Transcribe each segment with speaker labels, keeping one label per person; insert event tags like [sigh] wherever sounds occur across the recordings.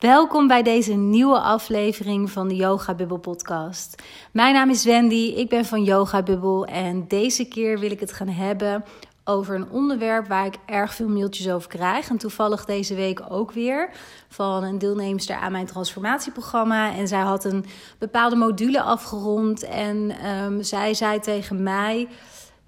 Speaker 1: Welkom bij deze nieuwe aflevering van de Yoga Bubble podcast. Mijn naam is Wendy, ik ben van Yoga Bubble en deze keer wil ik het gaan hebben over een onderwerp waar ik erg veel mailtjes over krijg. En toevallig deze week ook weer van een deelnemster aan mijn transformatieprogramma. En zij had een bepaalde module afgerond en um, zij zei tegen mij...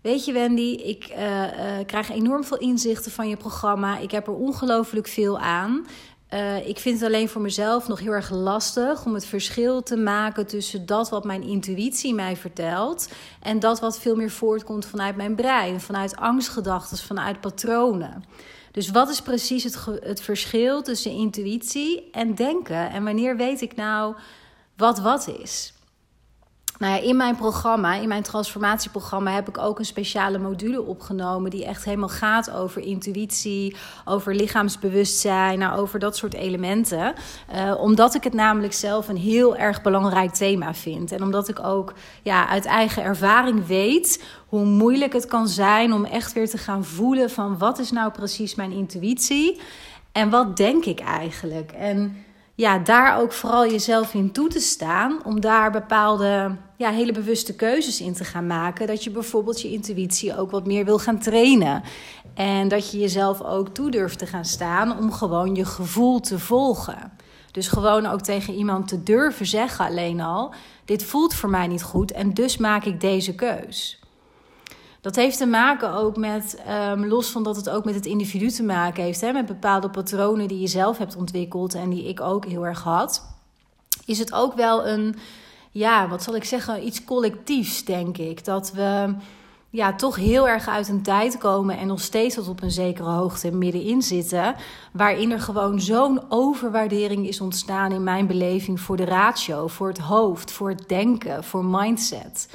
Speaker 1: Weet je, Wendy, ik uh, uh, krijg enorm veel inzichten van je programma. Ik heb er ongelooflijk veel aan. Uh, ik vind het alleen voor mezelf nog heel erg lastig om het verschil te maken tussen dat wat mijn intuïtie mij vertelt en dat wat veel meer voortkomt vanuit mijn brein, vanuit angstgedachten, vanuit patronen. Dus wat is precies het, het verschil tussen intuïtie en denken? En wanneer weet ik nou wat wat is? Nou ja, in mijn programma, in mijn transformatieprogramma, heb ik ook een speciale module opgenomen. Die echt helemaal gaat over intuïtie, over lichaamsbewustzijn, nou, over dat soort elementen. Uh, omdat ik het namelijk zelf een heel erg belangrijk thema vind. En omdat ik ook ja, uit eigen ervaring weet hoe moeilijk het kan zijn om echt weer te gaan voelen van wat is nou precies mijn intuïtie en wat denk ik eigenlijk. En ja, daar ook vooral jezelf in toe te staan. Om daar bepaalde ja, hele bewuste keuzes in te gaan maken. Dat je bijvoorbeeld je intuïtie ook wat meer wil gaan trainen. En dat je jezelf ook toe durft te gaan staan om gewoon je gevoel te volgen. Dus gewoon ook tegen iemand te durven zeggen alleen al: dit voelt voor mij niet goed en dus maak ik deze keus. Dat heeft te maken ook met, um, los van dat het ook met het individu te maken heeft, hè, met bepaalde patronen die je zelf hebt ontwikkeld en die ik ook heel erg had, is het ook wel een, ja, wat zal ik zeggen, iets collectiefs, denk ik. Dat we ja, toch heel erg uit een tijd komen en nog steeds tot op een zekere hoogte middenin zitten. Waarin er gewoon zo'n overwaardering is ontstaan in mijn beleving voor de ratio, voor het hoofd, voor het denken, voor mindset.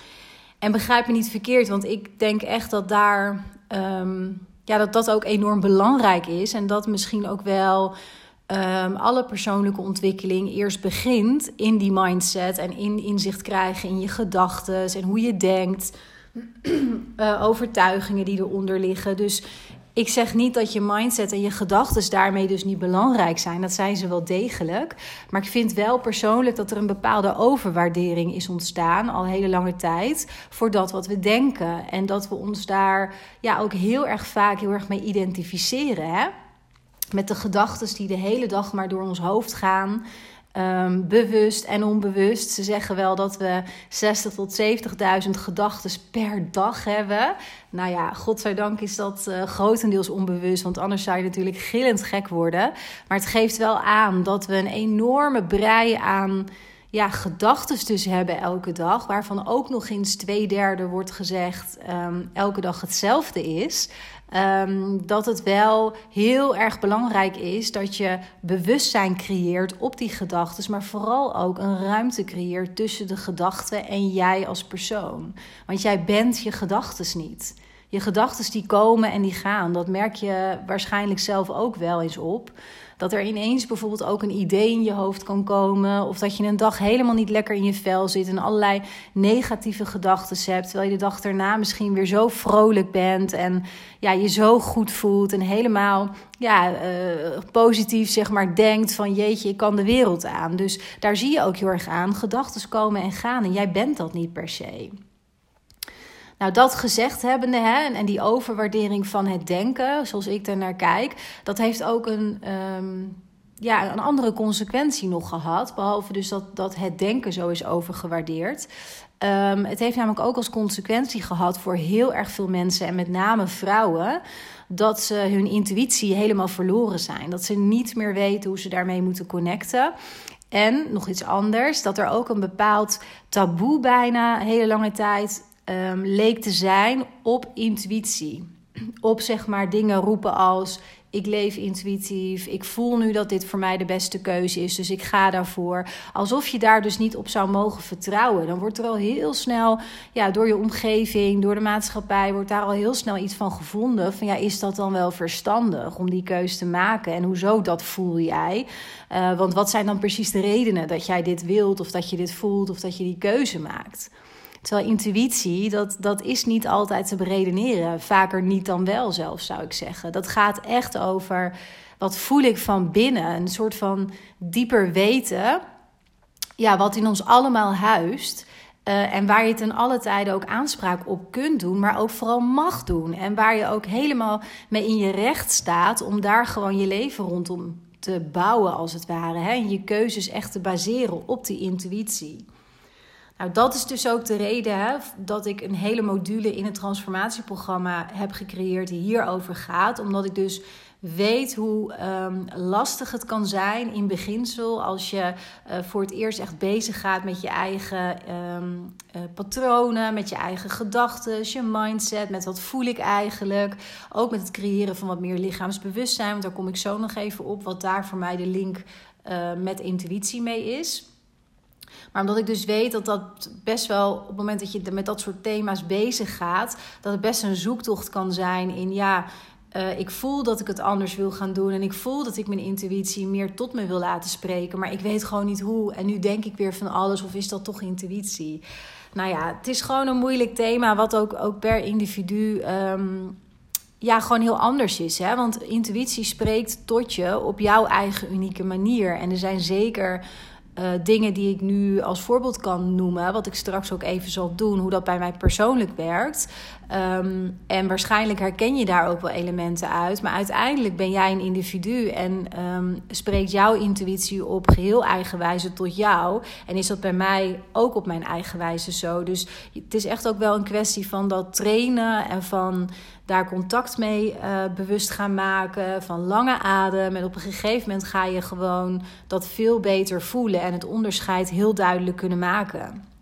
Speaker 1: En begrijp me niet verkeerd, want ik denk echt dat daar. Um, ja, dat dat ook enorm belangrijk is. En dat misschien ook wel um, alle persoonlijke ontwikkeling eerst begint in die mindset en in inzicht krijgen in je gedachten en hoe je denkt. uh, [clears throat] overtuigingen die eronder liggen. Dus ik zeg niet dat je mindset en je gedachten daarmee dus niet belangrijk zijn. Dat zijn ze wel degelijk. Maar ik vind wel persoonlijk dat er een bepaalde overwaardering is ontstaan al hele lange tijd voor dat wat we denken. En dat we ons daar ja, ook heel erg vaak heel erg mee identificeren. Hè? Met de gedachten die de hele dag maar door ons hoofd gaan. Um, bewust en onbewust. Ze zeggen wel dat we 60 tot 70.000 gedachten per dag hebben. Nou ja, godzijdank is dat uh, grotendeels onbewust, want anders zou je natuurlijk gillend gek worden. Maar het geeft wel aan dat we een enorme brei aan ja, gedachten dus hebben elke dag, waarvan ook nog eens twee derde wordt gezegd um, elke dag hetzelfde is. Um, dat het wel heel erg belangrijk is dat je bewustzijn creëert op die gedachten, maar vooral ook een ruimte creëert tussen de gedachten en jij als persoon. Want jij bent je gedachten niet. Je gedachten die komen en die gaan, dat merk je waarschijnlijk zelf ook wel eens op. Dat er ineens bijvoorbeeld ook een idee in je hoofd kan komen. Of dat je een dag helemaal niet lekker in je vel zit en allerlei negatieve gedachten hebt. Terwijl je de dag daarna misschien weer zo vrolijk bent en ja, je zo goed voelt. En helemaal ja, uh, positief zeg maar denkt van jeetje, ik kan de wereld aan. Dus daar zie je ook heel erg aan. Gedachten komen en gaan en jij bent dat niet per se. Nou, dat gezegd hebbende hè, en die overwaardering van het denken, zoals ik er naar kijk, dat heeft ook een, um, ja, een andere consequentie nog gehad. Behalve dus dat, dat het denken zo is overgewaardeerd. Um, het heeft namelijk ook als consequentie gehad voor heel erg veel mensen, en met name vrouwen, dat ze hun intuïtie helemaal verloren zijn. Dat ze niet meer weten hoe ze daarmee moeten connecten. En nog iets anders, dat er ook een bepaald taboe bijna hele lange tijd um, leek te zijn op intuïtie. Op zeg maar dingen roepen als ik leef intuïtief, ik voel nu dat dit voor mij de beste keuze is, dus ik ga daarvoor. Alsof je daar dus niet op zou mogen vertrouwen. Dan wordt er al heel snel, ja, door je omgeving, door de maatschappij, wordt daar al heel snel iets van gevonden. Van ja, is dat dan wel verstandig om die keuze te maken? En hoezo dat voel jij? Uh, want wat zijn dan precies de redenen dat jij dit wilt, of dat je dit voelt, of dat je die keuze maakt? Terwijl intuïtie, dat, dat is niet altijd te beredeneren. Vaker niet dan wel zelfs, zou ik zeggen. Dat gaat echt over wat voel ik van binnen? Een soort van dieper weten, ja, wat in ons allemaal huist. Uh, en waar je ten alle tijden ook aanspraak op kunt doen, maar ook vooral mag doen. En waar je ook helemaal mee in je recht staat om daar gewoon je leven rondom te bouwen, als het ware. Hè? En je keuzes echt te baseren op die intuïtie. Nou, dat is dus ook de reden hè, dat ik een hele module in het transformatieprogramma heb gecreëerd die hierover gaat. Omdat ik dus weet hoe um, lastig het kan zijn in beginsel als je uh, voor het eerst echt bezig gaat met je eigen um, uh, patronen, met je eigen gedachten, je mindset, met wat voel ik eigenlijk. Ook met het creëren van wat meer lichaamsbewustzijn, want daar kom ik zo nog even op, wat daar voor mij de link uh, met intuïtie mee is. Maar omdat ik dus weet dat dat best wel op het moment dat je met dat soort thema's bezig gaat, dat het best een zoektocht kan zijn in ja. Uh, ik voel dat ik het anders wil gaan doen en ik voel dat ik mijn intuïtie meer tot me wil laten spreken, maar ik weet gewoon niet hoe. En nu denk ik weer van alles, of is dat toch intuïtie? Nou ja, het is gewoon een moeilijk thema, wat ook, ook per individu um, ja, gewoon heel anders is. Hè? Want intuïtie spreekt tot je op jouw eigen unieke manier. En er zijn zeker uh, dingen die ik nu als voorbeeld kan noemen, wat ik straks ook even zal doen, hoe dat bij mij persoonlijk werkt. Um, en waarschijnlijk herken je daar ook wel elementen uit. Maar uiteindelijk ben jij een individu en um, spreekt jouw intuïtie op geheel eigen wijze tot jou. En is dat bij mij ook op mijn eigen wijze zo. Dus het is echt ook wel een kwestie van dat trainen en van daar contact mee uh, bewust gaan maken. Van lange adem. En op een gegeven moment ga je gewoon dat veel beter voelen en het onderscheid heel duidelijk kunnen maken.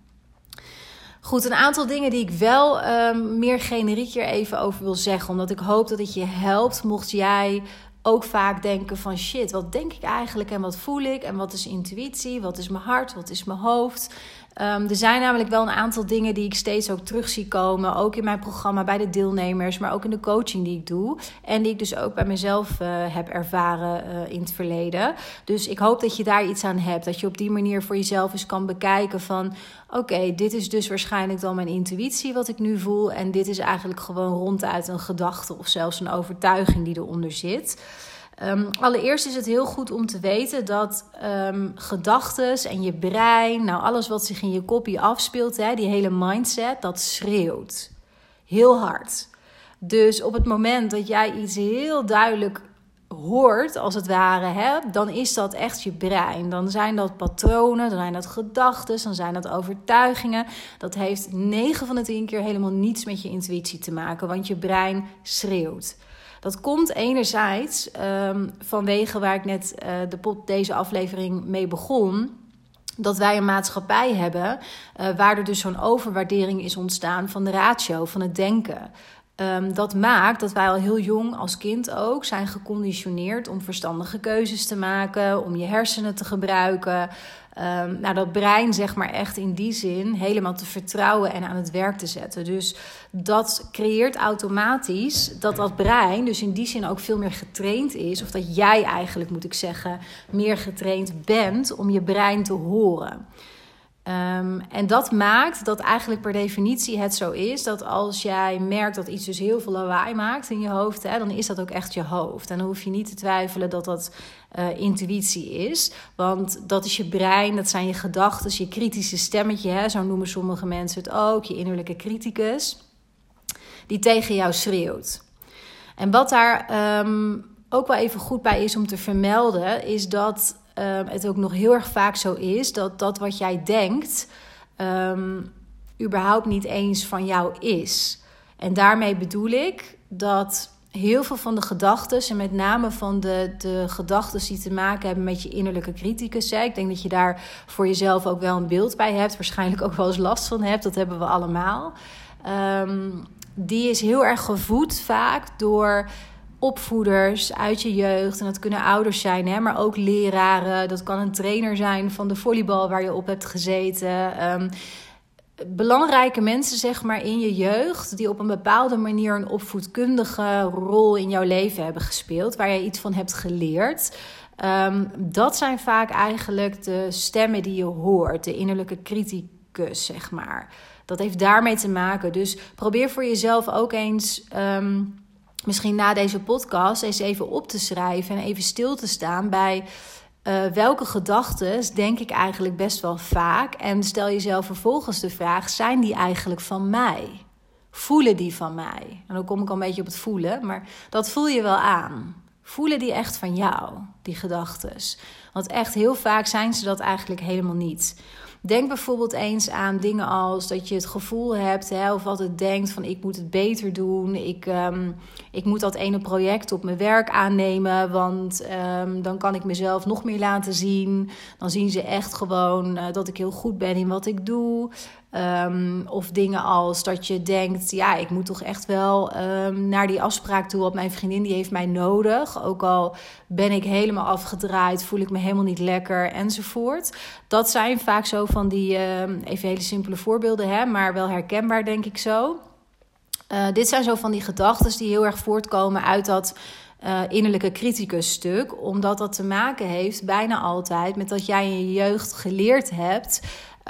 Speaker 1: Goed, een aantal dingen die ik wel um, meer generiek hier even over wil zeggen. Omdat ik hoop dat het je helpt mocht jij ook vaak denken van shit, wat denk ik eigenlijk en wat voel ik en wat is intuïtie, wat is mijn hart, wat is mijn hoofd. Um, er zijn namelijk wel een aantal dingen die ik steeds ook terug zie komen. Ook in mijn programma bij de deelnemers, maar ook in de coaching die ik doe. En die ik dus ook bij mezelf uh, heb ervaren uh, in het verleden. Dus ik hoop dat je daar iets aan hebt. Dat je op die manier voor jezelf eens kan bekijken van... oké, dit is dus waarschijnlijk dan mijn intuïtie wat ik nu voel. En dit is eigenlijk gewoon ronduit een gedachte of zelfs een overtuiging die eronder zit. Um, allereerst is het heel goed om te weten dat um, ehm, gedachten en je brein, nou alles wat zich in je kopje afspeelt, hè, die hele mindset, dat schreeuwt. Heel hard. Dus op het moment dat jij iets heel duidelijk hoort, als het ware, hè, dan is dat echt je brein. Dan zijn dat patronen, dan zijn dat gedachten, dan zijn dat overtuigingen. Dat heeft 9 van de 10 keer helemaal niets met je intuïtie te maken, want je brein schreeuwt. Dat komt enerzijds um, vanwege waar ik net uh, de pot, deze aflevering mee begon. Dat wij een maatschappij hebben uh, waar er dus zo'n overwaardering is ontstaan van de ratio, van het denken. Um, dat maakt dat wij al heel jong als kind ook zijn geconditioneerd om verstandige keuzes te maken, om je hersenen te gebruiken. Um, nou, dat brein, zeg maar, echt in die zin helemaal te vertrouwen en aan het werk te zetten. Dus dat creëert automatisch dat dat brein, dus in die zin ook veel meer getraind is, of dat jij eigenlijk, moet ik zeggen, meer getraind bent om je brein te horen. Um, en dat maakt dat eigenlijk per definitie het zo is dat als jij merkt dat iets dus heel veel lawaai maakt in je hoofd, hè, dan is dat ook echt je hoofd. En dan hoef je niet te twijfelen dat dat uh, intuïtie is, want dat is je brein, dat zijn je gedachten, je kritische stemmetje, hè, zo noemen sommige mensen het ook, je innerlijke criticus, die tegen jou schreeuwt. En wat daar um, ook wel even goed bij is om te vermelden, is dat um, het ook nog heel erg vaak zo is dat dat wat jij denkt, um, überhaupt niet eens van jou is. En daarmee bedoel ik dat heel veel van de gedachten, en met name van de, de gedachten die te maken hebben met je innerlijke criticus. Hè. Ik denk dat je daar voor jezelf ook wel een beeld bij hebt, waarschijnlijk ook wel eens last van hebt, dat hebben we allemaal. Um, die is heel erg gevoed vaak door opvoeders uit je jeugd. En dat kunnen ouders zijn, hè, maar ook leraren. Dat kan een trainer zijn van de volleybal waar je op hebt gezeten. Um, belangrijke mensen, zeg maar, in je jeugd, die op een bepaalde manier een opvoedkundige rol in jouw leven hebben gespeeld, waar je iets van hebt geleerd. Um, dat zijn vaak eigenlijk de stemmen die je hoort, de innerlijke criticus, zeg maar. Dat heeft daarmee te maken. Dus probeer voor jezelf ook eens. Um, misschien na deze podcast eens even op te schrijven en even stil te staan bij uh, welke gedachten denk ik eigenlijk best wel vaak. En stel jezelf vervolgens de vraag: zijn die eigenlijk van mij? Voelen die van mij? En dan kom ik al een beetje op het voelen, maar dat voel je wel aan. Voelen die echt van jou, die gedachten? Want echt heel vaak zijn ze dat eigenlijk helemaal niet. Denk bijvoorbeeld eens aan dingen als dat je het gevoel hebt, hè, of altijd denkt van ik moet het beter doen. Ik, um, ik moet dat ene project op mijn werk aannemen, want um, dan kan ik mezelf nog meer laten zien. Dan zien ze echt gewoon uh, dat ik heel goed ben in wat ik doe. Um, of dingen als dat je denkt, ja, ik moet toch echt wel um, naar die afspraak toe. Want mijn vriendin die heeft mij nodig. Ook al ben ik helemaal afgedraaid, voel ik me helemaal niet lekker enzovoort. Dat zijn vaak zo van die, uh, even hele simpele voorbeelden, hè, maar wel herkenbaar denk ik zo. Uh, dit zijn zo van die gedachten die heel erg voortkomen uit dat uh, innerlijke criticus stuk. Omdat dat te maken heeft bijna altijd met dat jij in je jeugd geleerd hebt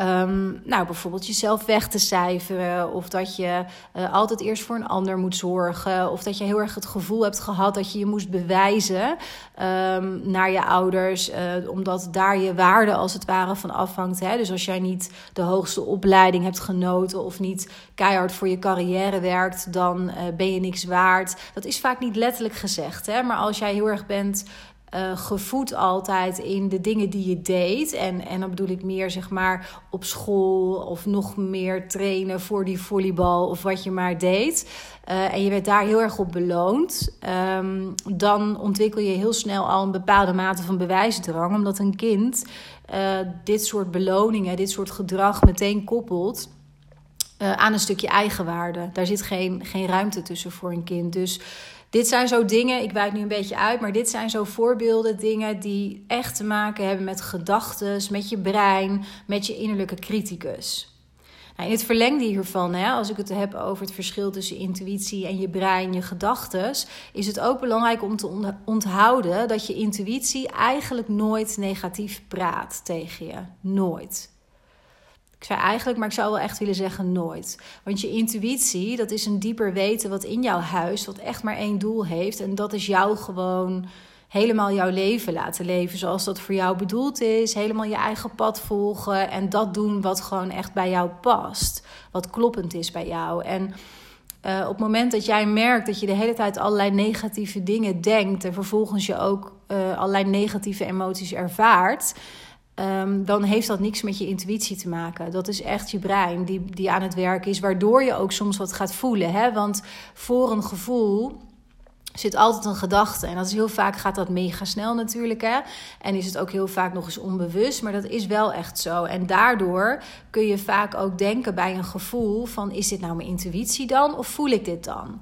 Speaker 1: Um, nou, bijvoorbeeld jezelf weg te cijferen. Of dat je uh, altijd eerst voor een ander moet zorgen. Of dat je heel erg het gevoel hebt gehad dat je je moest bewijzen um, naar je ouders. Uh, omdat daar je waarde als het ware van afhangt. Hè? Dus als jij niet de hoogste opleiding hebt genoten. Of niet keihard voor je carrière werkt. Dan uh, ben je niks waard. Dat is vaak niet letterlijk gezegd. Hè? Maar als jij heel erg bent uh, gevoed altijd in de dingen die je deed. En, en dan bedoel ik meer zeg maar op school of nog meer trainen voor die volleybal of wat je maar deed. Uh, en je werd daar heel erg op beloond. Um, dan ontwikkel je heel snel al een bepaalde mate van bewijsdrang. Omdat een kind uh, dit soort beloningen, dit soort gedrag meteen koppelt. Aan een stukje eigenwaarde. Daar zit geen, geen ruimte tussen voor een kind. Dus dit zijn zo dingen, ik wijk nu een beetje uit, maar dit zijn zo voorbeelden, dingen die echt te maken hebben met gedachten, met je brein, met je innerlijke criticus. Nou, in het verlengde hiervan, hè, als ik het heb over het verschil tussen intuïtie en je brein, je gedachten, is het ook belangrijk om te onthouden dat je intuïtie eigenlijk nooit negatief praat tegen je. Nooit. Ik zei eigenlijk, maar ik zou wel echt willen zeggen nooit. Want je intuïtie, dat is een dieper weten wat in jouw huis, wat echt maar één doel heeft. En dat is jou gewoon helemaal jouw leven laten leven zoals dat voor jou bedoeld is. Helemaal je eigen pad volgen en dat doen wat gewoon echt bij jou past. Wat kloppend is bij jou. En uh, op het moment dat jij merkt dat je de hele tijd allerlei negatieve dingen denkt en vervolgens je ook uh, allerlei negatieve emoties ervaart Um, dan heeft dat niks met je intuïtie te maken. Dat is echt je brein die, die aan het werk is, waardoor je ook soms wat gaat voelen. Hè? Want voor een gevoel zit altijd een gedachte. En dat is heel vaak gaat dat mega snel natuurlijk. Hè? En is het ook heel vaak nog eens onbewust. Maar dat is wel echt zo. En daardoor kun je vaak ook denken bij een gevoel: van is dit nou mijn intuïtie dan? Of voel ik dit dan?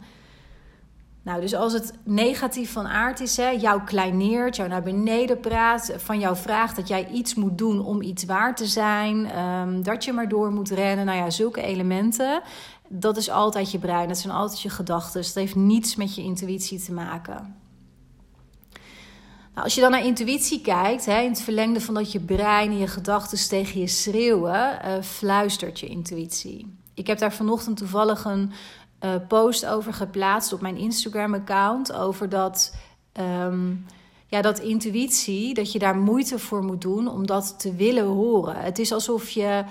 Speaker 1: Nou, dus als het negatief van aard is, hè, jou kleineert, jou naar beneden praat, van jou vraagt dat jij iets moet doen om iets waar te zijn, um, dat je maar door moet rennen, nou ja, zulke elementen, dat is altijd je brein, dat zijn altijd je gedachten. Dat heeft niets met je intuïtie te maken. Nou, als je dan naar intuïtie kijkt, hè, in het verlengde van dat je brein en je gedachten tegen je schreeuwen, uh, fluistert je intuïtie. Ik heb daar vanochtend toevallig een uh, post over geplaatst op mijn Instagram-account. Over dat, um, ja, dat intuïtie, dat je daar moeite voor moet doen om dat te willen horen. Het is alsof je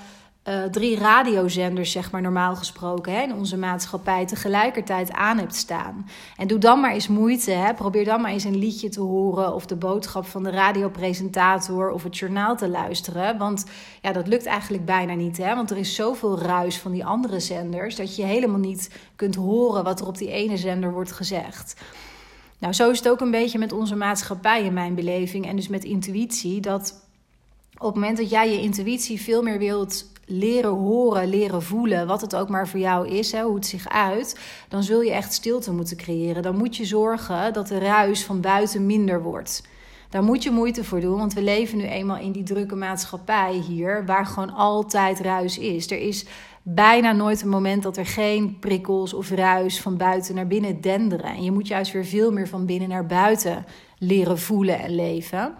Speaker 1: uh, drie radiozenders, zeg maar normaal gesproken, hè, in onze maatschappij tegelijkertijd aan hebt staan. En doe dan maar eens moeite. Hè. Probeer dan maar eens een liedje te horen of de boodschap van de radiopresentator of het journaal te luisteren. Want ja, dat lukt eigenlijk bijna niet. Hè, want er is zoveel ruis van die andere zenders dat je helemaal niet kunt horen wat er op die ene zender wordt gezegd. Nou, zo is het ook een beetje met onze maatschappij in mijn beleving en dus met intuïtie. Dat op het moment dat jij je intuïtie veel meer wilt leren horen, leren voelen, wat het ook maar voor jou is, hè, hoe het zich uit, dan zul je echt stilte moeten creëren. Dan moet je zorgen dat de ruis van buiten minder wordt. Daar moet je moeite voor doen, want we leven nu eenmaal in die drukke maatschappij hier, waar gewoon altijd ruis is. Er is bijna nooit een moment dat er geen prikkels of ruis van buiten naar binnen denderen. En je moet juist weer veel meer van binnen naar buiten leren voelen en leven.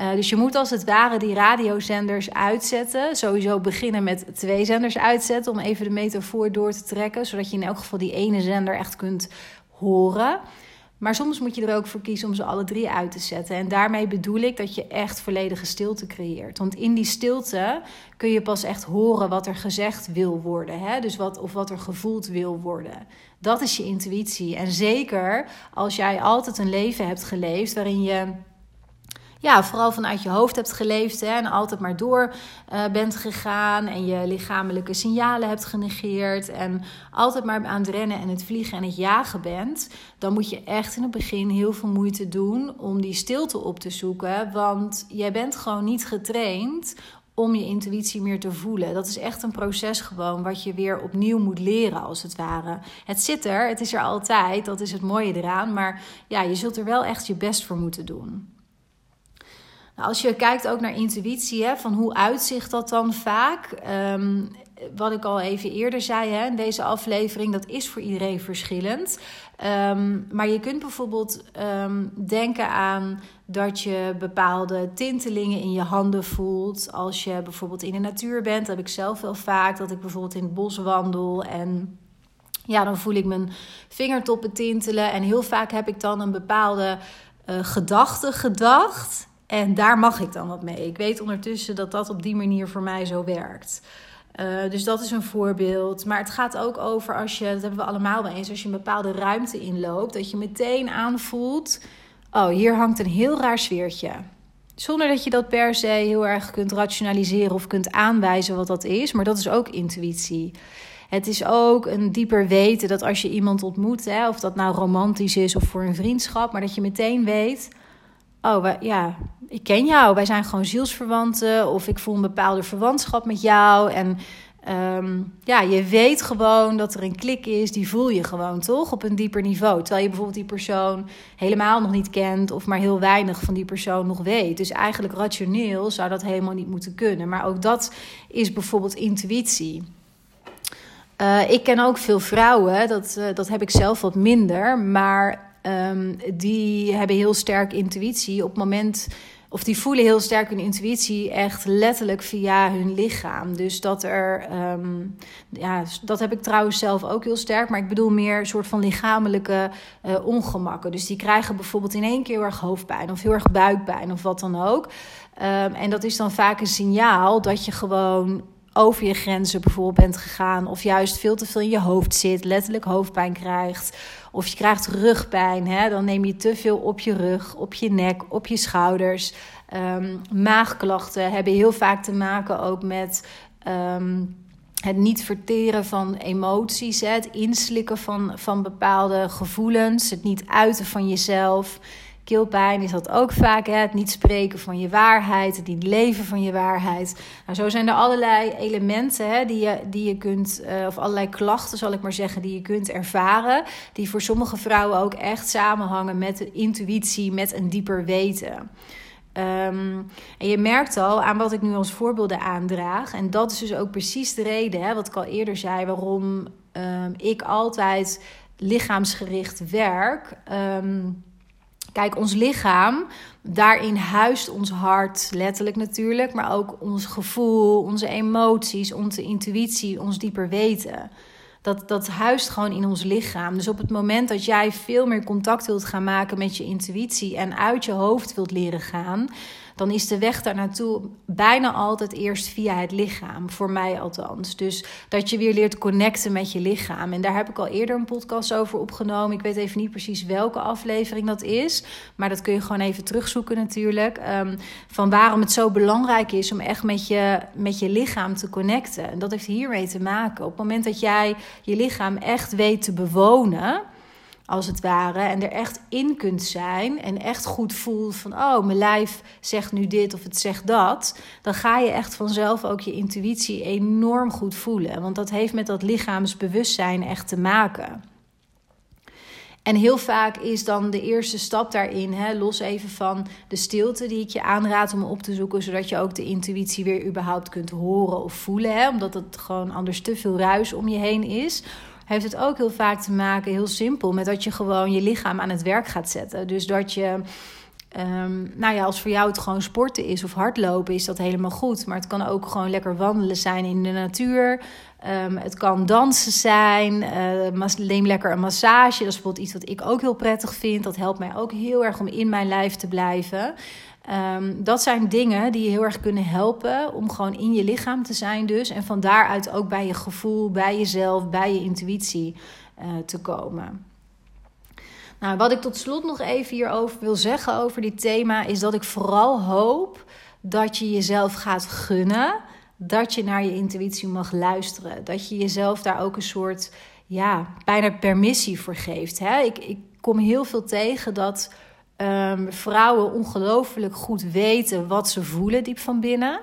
Speaker 1: Uh, dus je moet als het ware die radiozenders uitzetten. Sowieso beginnen met twee zenders uitzetten om even de metafoor door te trekken. Zodat je in elk geval die ene zender echt kunt horen. Maar soms moet je er ook voor kiezen om ze alle drie uit te zetten. En daarmee bedoel ik dat je echt volledige stilte creëert. Want in die stilte kun je pas echt horen wat er gezegd wil worden. Hè? Dus wat, of wat er gevoeld wil worden. Dat is je intuïtie. En zeker als jij altijd een leven hebt geleefd waarin je ja, vooral vanuit je hoofd hebt geleefd hè, en altijd maar door uh, bent gegaan en je lichamelijke signalen hebt genegeerd en altijd maar aan het rennen en het vliegen en het jagen bent, dan moet je echt in het begin heel veel moeite doen om die stilte op te zoeken, want jij bent gewoon niet getraind om je intuïtie meer te voelen. Dat is echt een proces gewoon wat je weer opnieuw moet leren als het ware. Het zit er, het is er altijd, dat is het mooie eraan, maar ja, je zult er wel echt je best voor moeten doen. Nou, als je kijkt ook naar intuïtie, hè, van hoe uitzicht dat dan vaak? Ehm, wat ik al even eerder zei hè, in deze aflevering, dat is voor iedereen verschillend. Ehm, maar je kunt bijvoorbeeld ehm, denken aan dat je bepaalde tintelingen in je handen voelt. Als je bijvoorbeeld in de natuur bent, dat heb ik zelf wel vaak. Dat ik bijvoorbeeld in het bos wandel en ja, dan voel ik mijn vingertoppen tintelen. En heel vaak heb ik dan een bepaalde uh, gedachte gedacht. En daar mag ik dan wat mee. Ik weet ondertussen dat dat op die manier voor mij zo werkt. Uh, dus dat is een voorbeeld. Maar het gaat ook over als je, dat hebben we allemaal wel eens, als je een bepaalde ruimte inloopt, dat je meteen aanvoelt: oh, hier hangt een heel raar sfeertje. Zonder dat je dat per se heel erg kunt rationaliseren of kunt aanwijzen wat dat is. Maar dat is ook intuïtie. Het is ook een dieper weten dat als je iemand ontmoet, hè, of dat nou romantisch is of voor een vriendschap, maar dat je meteen weet: oh ja, ik ken jou, wij zijn gewoon zielsverwanten. Of ik voel een bepaalde verwantschap met jou. En ehm, ja, je weet gewoon dat er een klik is, die voel je gewoon toch op een dieper niveau. Terwijl je bijvoorbeeld die persoon helemaal nog niet kent of maar heel weinig van die persoon nog weet. Dus eigenlijk rationeel zou dat helemaal niet moeten kunnen. Maar ook dat is bijvoorbeeld intuïtie. Uh, ik ken ook veel vrouwen, dat, uh, dat heb ik zelf wat minder. Maar um, die hebben heel sterk intuïtie op het moment. Of die voelen heel sterk hun intuïtie echt letterlijk via hun lichaam. Dus dat er. Um, ja, dat heb ik trouwens zelf ook heel sterk. Maar ik bedoel meer een soort van lichamelijke uh, ongemakken. Dus die krijgen bijvoorbeeld in één keer heel erg hoofdpijn. Of heel erg buikpijn. Of wat dan ook. Um, en dat is dan vaak een signaal dat je gewoon over je grenzen bijvoorbeeld bent gegaan. Of juist veel te veel in je hoofd zit, letterlijk hoofdpijn krijgt. Of je krijgt rugpijn, hè? dan neem je te veel op je rug, op je nek, op je schouders. Um, maagklachten hebben heel vaak te maken ook met. Um, het niet verteren van emoties, het inslikken van, van bepaalde gevoelens, het niet uiten van jezelf. Keelpijn is dat ook vaak, hè? het niet spreken van je waarheid, het niet leven van je waarheid. Nou, zo zijn er allerlei elementen hè, die, je, die je kunt, uh, of allerlei klachten zal ik maar zeggen, die je kunt ervaren. Die voor sommige vrouwen ook echt samenhangen met de intuïtie, met een dieper weten. Um, en je merkt al aan wat ik nu als voorbeelden aandraag. En dat is dus ook precies de reden, hè, wat ik al eerder zei, waarom um, ik altijd lichaamsgericht werk. Um, Kijk, ons lichaam, daarin huist ons hart, letterlijk natuurlijk, maar ook ons gevoel, onze emoties, onze intuïtie, ons dieper weten. Dat, dat huist gewoon in ons lichaam. Dus op het moment dat jij veel meer contact wilt gaan maken met je intuïtie en uit je hoofd wilt leren gaan, dan is de weg daar naartoe bijna altijd eerst via het lichaam. Voor mij althans. Dus dat je weer leert connecten met je lichaam. En daar heb ik al eerder een podcast over opgenomen. Ik weet even niet precies welke aflevering dat is. Maar dat kun je gewoon even terugzoeken natuurlijk. Um, van waarom het zo belangrijk is om echt met je, met je lichaam te connecten. En dat heeft hiermee te maken. Op het moment dat jij je lichaam echt weet te bewonen als het ware. En er echt in kunt zijn. En echt goed voelt van, oh, mijn lijf zegt nu dit of het zegt dat. Dan ga je echt vanzelf ook je intuïtie enorm goed voelen. Want dat heeft met dat lichaamsbewustzijn echt te maken. En heel vaak is dan de eerste stap daarin, hè, los even van de stilte die ik je aanraad om op te zoeken, zodat je ook de intuïtie weer überhaupt kunt horen of voelen, hè, omdat het gewoon anders te veel ruis om je heen is heeft het ook heel vaak te maken, heel simpel, met dat je gewoon je lichaam aan het werk gaat zetten. Dus dat je Um, nou ja, als voor jou het gewoon sporten is of hardlopen, is dat helemaal goed. Maar het kan ook gewoon lekker wandelen zijn in de natuur. Um, het kan dansen zijn. Uh, neem lekker een massage. Dat is bijvoorbeeld iets wat ik ook heel prettig vind. Dat helpt mij ook heel erg om in mijn lijf te blijven. Um, dat zijn dingen die je heel erg kunnen helpen om gewoon in je lichaam te zijn, dus. En van daaruit ook bij je gevoel, bij jezelf, bij je intuïtie uh, te komen. Nou, wat ik tot slot nog even hierover wil zeggen over dit thema, is dat ik vooral hoop dat je jezelf gaat gunnen dat je naar je intuïtie mag luisteren. Dat je jezelf daar ook een soort, ja, bijna permissie voor geeft. Hè? Ik, ik kom heel veel tegen dat um, vrouwen ongelooflijk goed weten wat ze voelen diep van binnen,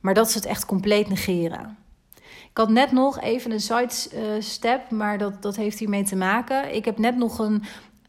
Speaker 1: maar dat ze het echt compleet negeren. Ik had net nog even een sidestep, maar dat, dat heeft hiermee te maken. Ik heb net nog een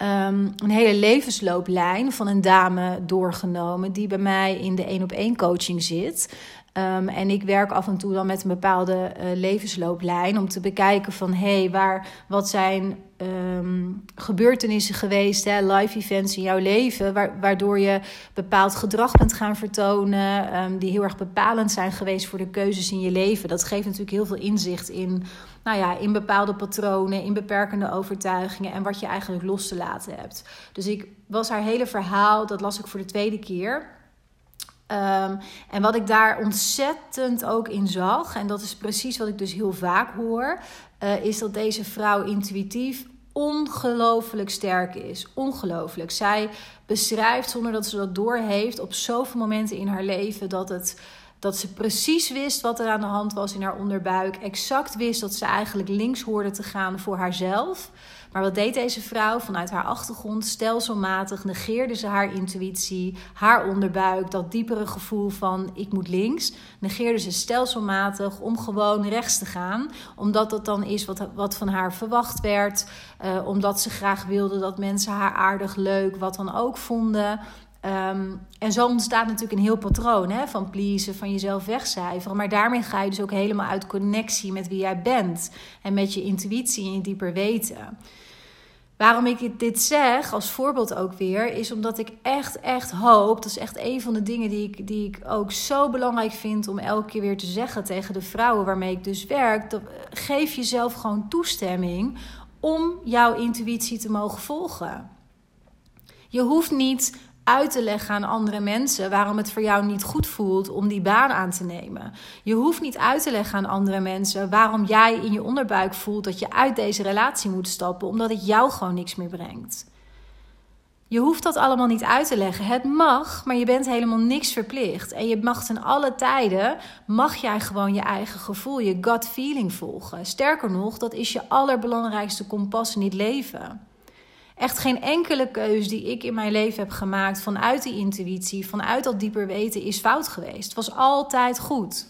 Speaker 1: um, een hele levenslooplijn van een dame doorgenomen die bij mij in de één op één coaching zit. Um, en ik werk af en toe dan met een bepaalde uh, levenslooplijn om te bekijken van hé, hey, waar, wat zijn um, gebeurtenissen geweest, hè, live events in jouw leven, waar, waardoor je bepaald gedrag bent gaan vertonen, um, die heel erg bepalend zijn geweest voor de keuzes in je leven. Dat geeft natuurlijk heel veel inzicht in, nou ja, in bepaalde patronen, in beperkende overtuigingen en wat je eigenlijk los te laten hebt. Dus ik was haar hele verhaal, dat las ik voor de tweede keer. Um, en wat ik daar ontzettend ook in zag, en dat is precies wat ik dus heel vaak hoor, uh, is dat deze vrouw intuïtief ongelooflijk sterk is. Ongelooflijk. Zij beschrijft, zonder dat ze dat doorheeft, op zoveel momenten in haar leven dat het dat ze precies wist wat er aan de hand was in haar onderbuik. Exact wist dat ze eigenlijk links hoorde te gaan voor haarzelf. Maar wat deed deze vrouw vanuit haar achtergrond? Stelselmatig negeerde ze haar intuïtie, haar onderbuik, dat diepere gevoel van ik moet links. Negeerde ze stelselmatig om gewoon rechts te gaan, omdat dat dan is wat, wat van haar verwacht werd. Uh, omdat ze graag wilde dat mensen haar aardig, leuk, wat dan ook vonden. Um, en zo ontstaat natuurlijk een heel patroon hè, van pleasen, van jezelf wegcijferen. Maar daarmee ga je dus ook helemaal uit connectie met wie jij bent. En met je intuïtie en je dieper weten. Waarom ik dit zeg, als voorbeeld ook weer, is omdat ik echt, echt hoop. Dat is echt een van de dingen die ik, die ik ook zo belangrijk vind om elke keer weer te zeggen tegen de vrouwen waarmee ik dus werk. Dat, geef jezelf gewoon toestemming om jouw intuïtie te mogen volgen. Je hoeft niet uit te leggen aan andere mensen waarom het voor jou niet goed voelt om die baan aan te nemen. Je hoeft niet uit te leggen aan andere mensen waarom jij in je onderbuik voelt dat je uit deze relatie moet stappen, omdat het jou gewoon niks meer brengt. Je hoeft dat allemaal niet uit te leggen. Het mag, maar je bent helemaal niks verplicht. En je mag ten alle tijden, mag jij gewoon je eigen gevoel, je gut feeling volgen. Sterker nog, dat is je allerbelangrijkste kompas in het leven. Echt geen enkele keus die ik in mijn leven heb gemaakt vanuit die intuïtie, vanuit dat dieper weten, is fout geweest. Het was altijd goed.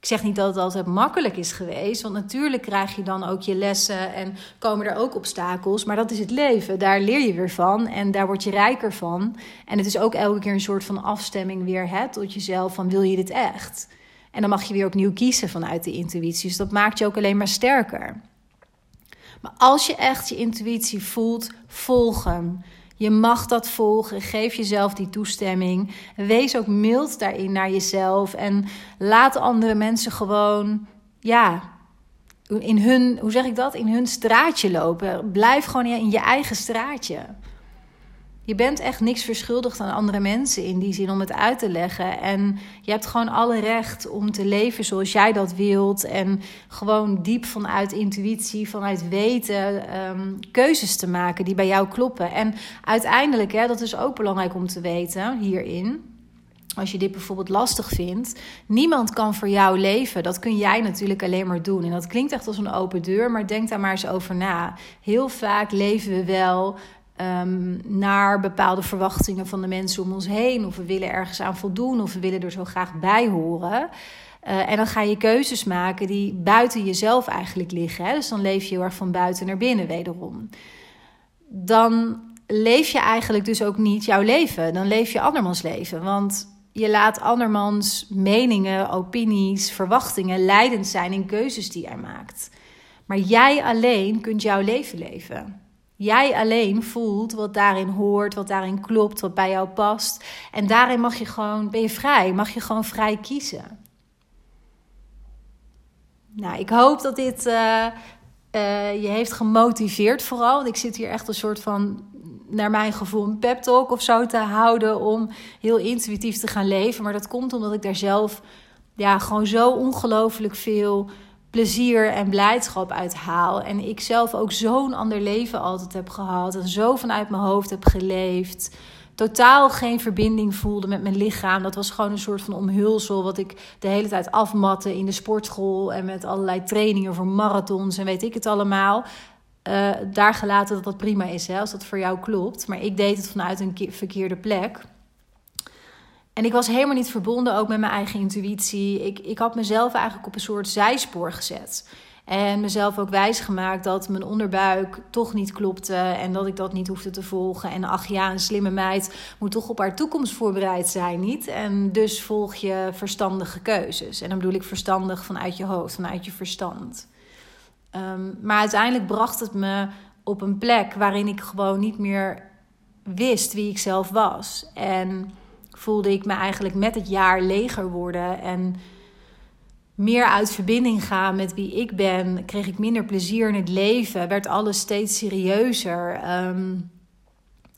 Speaker 1: Ik zeg niet dat het altijd makkelijk is geweest, want natuurlijk krijg je dan ook je lessen en komen er ook obstakels. Maar dat is het leven, daar leer je weer van en daar word je rijker van. En het is ook elke keer een soort van afstemming weer hè, tot jezelf van wil je dit echt? En dan mag je weer opnieuw kiezen vanuit de intuïtie. Dus dat maakt je ook alleen maar sterker. Maar als je echt je intuïtie voelt, volg hem. Je mag dat volgen. Geef jezelf die toestemming. Wees ook mild daarin naar jezelf. En laat andere mensen gewoon, ja, in hun, hoe zeg ik dat? In hun straatje lopen. Blijf gewoon in je eigen straatje. Je bent echt niks verschuldigd aan andere mensen in die zin om het uit te leggen. En je hebt gewoon alle recht om te leven zoals jij dat wilt. En gewoon diep vanuit intuïtie, vanuit weten, ehm, keuzes te maken die bij jou kloppen. En uiteindelijk, hè, dat is ook belangrijk om te weten hierin als je dit bijvoorbeeld lastig vindt, niemand kan voor jou leven. Dat kun jij natuurlijk alleen maar doen. En dat klinkt echt als een open deur, maar denk daar maar eens over na. Heel vaak leven we wel um, naar bepaalde verwachtingen van de mensen om ons heen. Of we willen ergens aan voldoen, of we willen er zo graag bij horen. Uh, en dan ga je keuzes maken die buiten jezelf eigenlijk liggen. Hè? Dus dan leef je heel erg van buiten naar binnen wederom. Dan leef je eigenlijk dus ook niet jouw leven. Dan leef je andermans leven. Want je laat andermans meningen, opinies, verwachtingen leidend zijn in keuzes die jij maakt. Maar jij alleen kunt jouw leven leven. Jij alleen voelt wat daarin hoort, wat daarin klopt, wat bij jou past. En daarin mag je gewoon, ben je vrij, mag je gewoon vrij kiezen. Nou, ik hoop dat dit uh, uh, je heeft gemotiveerd vooral. Want ik zit hier echt een soort van, naar mijn gevoel, een pep talk of zo te houden om heel intuïtief te gaan leven. Maar dat komt omdat ik daar zelf ja, gewoon zo ongelooflijk veel plezier en blijdschap uit haal. En ik zelf ook zo'n ander leven altijd heb gehad. En zo vanuit mijn hoofd heb geleefd. Totaal geen verbinding voelde met mijn lichaam. Dat was gewoon een soort van omhulsel. Wat ik de hele tijd afmatte in de sportschool. En met allerlei trainingen voor marathons en weet ik het allemaal. Uh, daar gelaten dat dat prima is, hè, als dat voor jou klopt. Maar ik deed het vanuit een verkeerde plek. En ik was helemaal niet verbonden ook met mijn eigen intuïtie. Ik, ik had mezelf eigenlijk op een soort zijspoor gezet. En mezelf ook wijsgemaakt dat mijn onderbuik toch niet klopte en dat ik dat niet hoefde te volgen. En ach ja, een slimme meid moet toch op haar toekomst voorbereid zijn, niet? En dus volg je verstandige keuzes. En dan bedoel ik verstandig vanuit je hoofd, vanuit je verstand. Um, maar uiteindelijk bracht het me op een plek waarin ik gewoon niet meer wist wie ik zelf was. En voelde ik me eigenlijk met het jaar leger worden en meer uit verbinding gaan met wie ik ben. Kreeg ik minder plezier in het leven, werd alles steeds serieuzer. Um,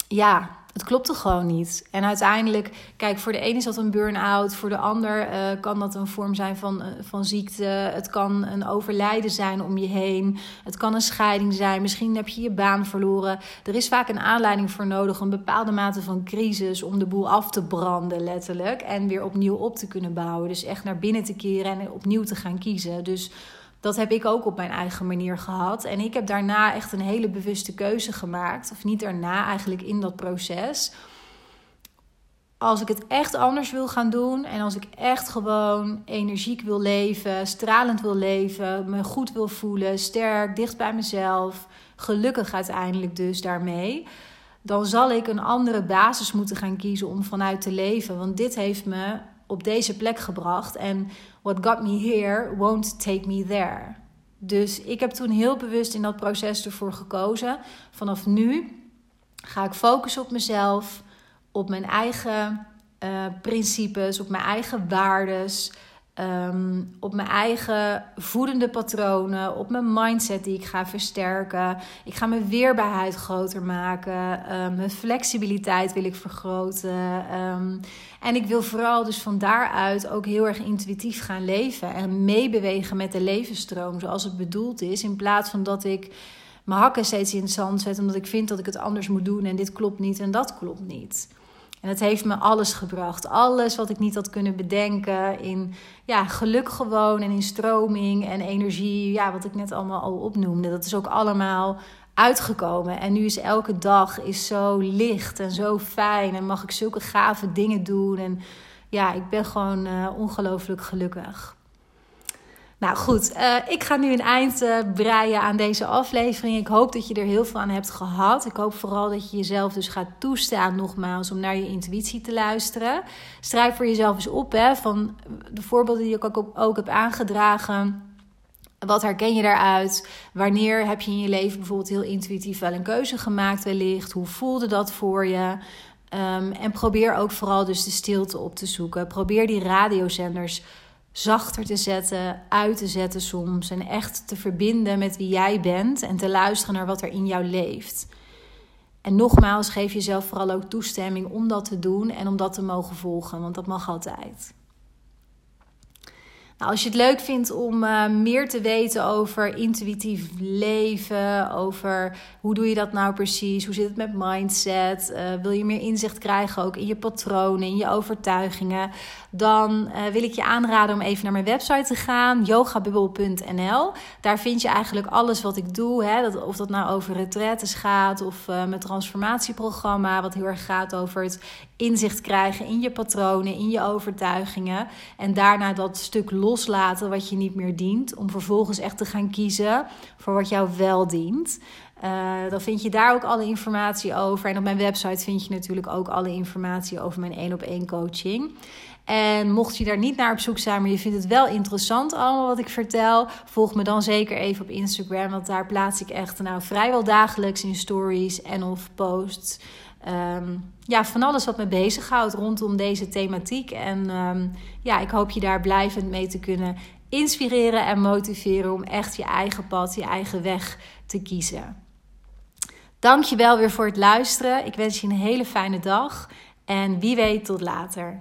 Speaker 1: ja, het klopte gewoon niet. En uiteindelijk, kijk, voor de ene is dat een burn-out, voor de ander uh, kan dat een vorm zijn van, uh, van ziekte. Het kan een overlijden zijn om je heen. Het kan een scheiding zijn. Misschien heb je je baan verloren. Er is vaak een aanleiding voor nodig, een bepaalde mate van crisis om de boel af te branden, letterlijk. En weer opnieuw op te kunnen bouwen. Dus echt naar binnen te keren en opnieuw te gaan kiezen. Dus dat heb ik ook op mijn eigen manier gehad. En ik heb daarna echt een hele bewuste keuze gemaakt. Of niet daarna, eigenlijk in dat proces. Als ik het echt anders wil gaan doen en als ik echt gewoon energiek wil leven, stralend wil leven, me goed wil voelen, sterk, dicht bij mezelf, gelukkig uiteindelijk dus daarmee, dan zal ik een andere basis moeten gaan kiezen om vanuit te leven. Want dit heeft me op deze plek gebracht. En what got me here won't take me there. Dus ik heb toen heel bewust in dat proces ervoor gekozen. Vanaf nu ga ik focussen op mezelf, op mijn eigen uh, principes, op mijn eigen waardes. Ehm, op mijn eigen voedende patronen, op mijn mindset die ik ga versterken. Ik ga mijn weerbaarheid groter maken. Um, mijn flexibiliteit wil ik vergroten. Um, en ik wil vooral dus van daaruit ook heel erg intuïtief gaan leven en meebewegen met de levensstroom zoals het bedoeld is. In plaats van dat ik mijn hakken steeds in het zand zet omdat ik vind dat ik het anders moet doen en dit klopt niet en dat klopt niet. En het heeft me alles gebracht. Alles wat ik niet had kunnen bedenken. In ja, geluk gewoon en in stroming en energie. Ja, wat ik net allemaal al opnoemde. Dat is ook allemaal uitgekomen. En nu is elke dag is zo licht en zo fijn. En mag ik zulke gave dingen doen. En ja, ik ben gewoon uh, ongelooflijk gelukkig. Nou goed, uh, ik ga nu een eind uh, breien aan deze aflevering. Ik hoop dat je er heel veel aan hebt gehad. Ik hoop vooral dat je jezelf dus gaat toestaan, nogmaals, om naar je intuïtie te luisteren. Schrijf voor jezelf eens op hè, van de voorbeelden die ik ook, ook heb aangedragen. Wat herken je daaruit? Wanneer heb je in je leven bijvoorbeeld heel intuïtief wel een keuze gemaakt, wellicht? Hoe voelde dat voor je? Um, en probeer ook vooral dus de stilte op te zoeken. Probeer die radiozenders zachter te zetten, uit te zetten soms. En echt te verbinden met wie jij bent en te luisteren naar wat er in jou leeft. En nogmaals, geef jezelf vooral ook toestemming om dat te doen en om dat te mogen volgen, want dat mag altijd. Nou, als je het leuk vindt om uh, meer te weten over intuïtief leven, over hoe doe je dat nou precies, hoe zit het met mindset, uh, wil je meer inzicht krijgen ook in je patronen, in je overtuigingen, dan uh, wil ik je aanraden om even naar mijn website te gaan, yogabubbel.nl. Daar vind je eigenlijk alles wat ik doe, hè? Dat, of dat nou over retretes gaat of mijn transformatieprogramma, wat heel erg gaat over het inzicht krijgen in je patronen, in je overtuigingen en daarna dat stuk los loslaten wat je niet meer dient. Om vervolgens echt te gaan kiezen voor wat jou wel dient. Uh, dan vind je daar ook alle informatie over. En op mijn website vind je natuurlijk ook alle informatie over mijn één op één coaching. En mocht je daar niet naar op zoek zijn, maar je vindt het wel interessant allemaal wat ik vertel, volg me dan zeker even op Instagram. Want daar plaats ik echt nou, vrijwel dagelijks in stories en of posts. Ehm, ja, van alles wat me bezighoudt rondom deze thematiek. En um, ja, ik hoop je daar blijvend mee te kunnen inspireren en motiveren om echt je eigen pad, je eigen weg te kiezen. Dank je wel weer voor het luisteren. Ik wens je een hele fijne dag en wie weet tot later.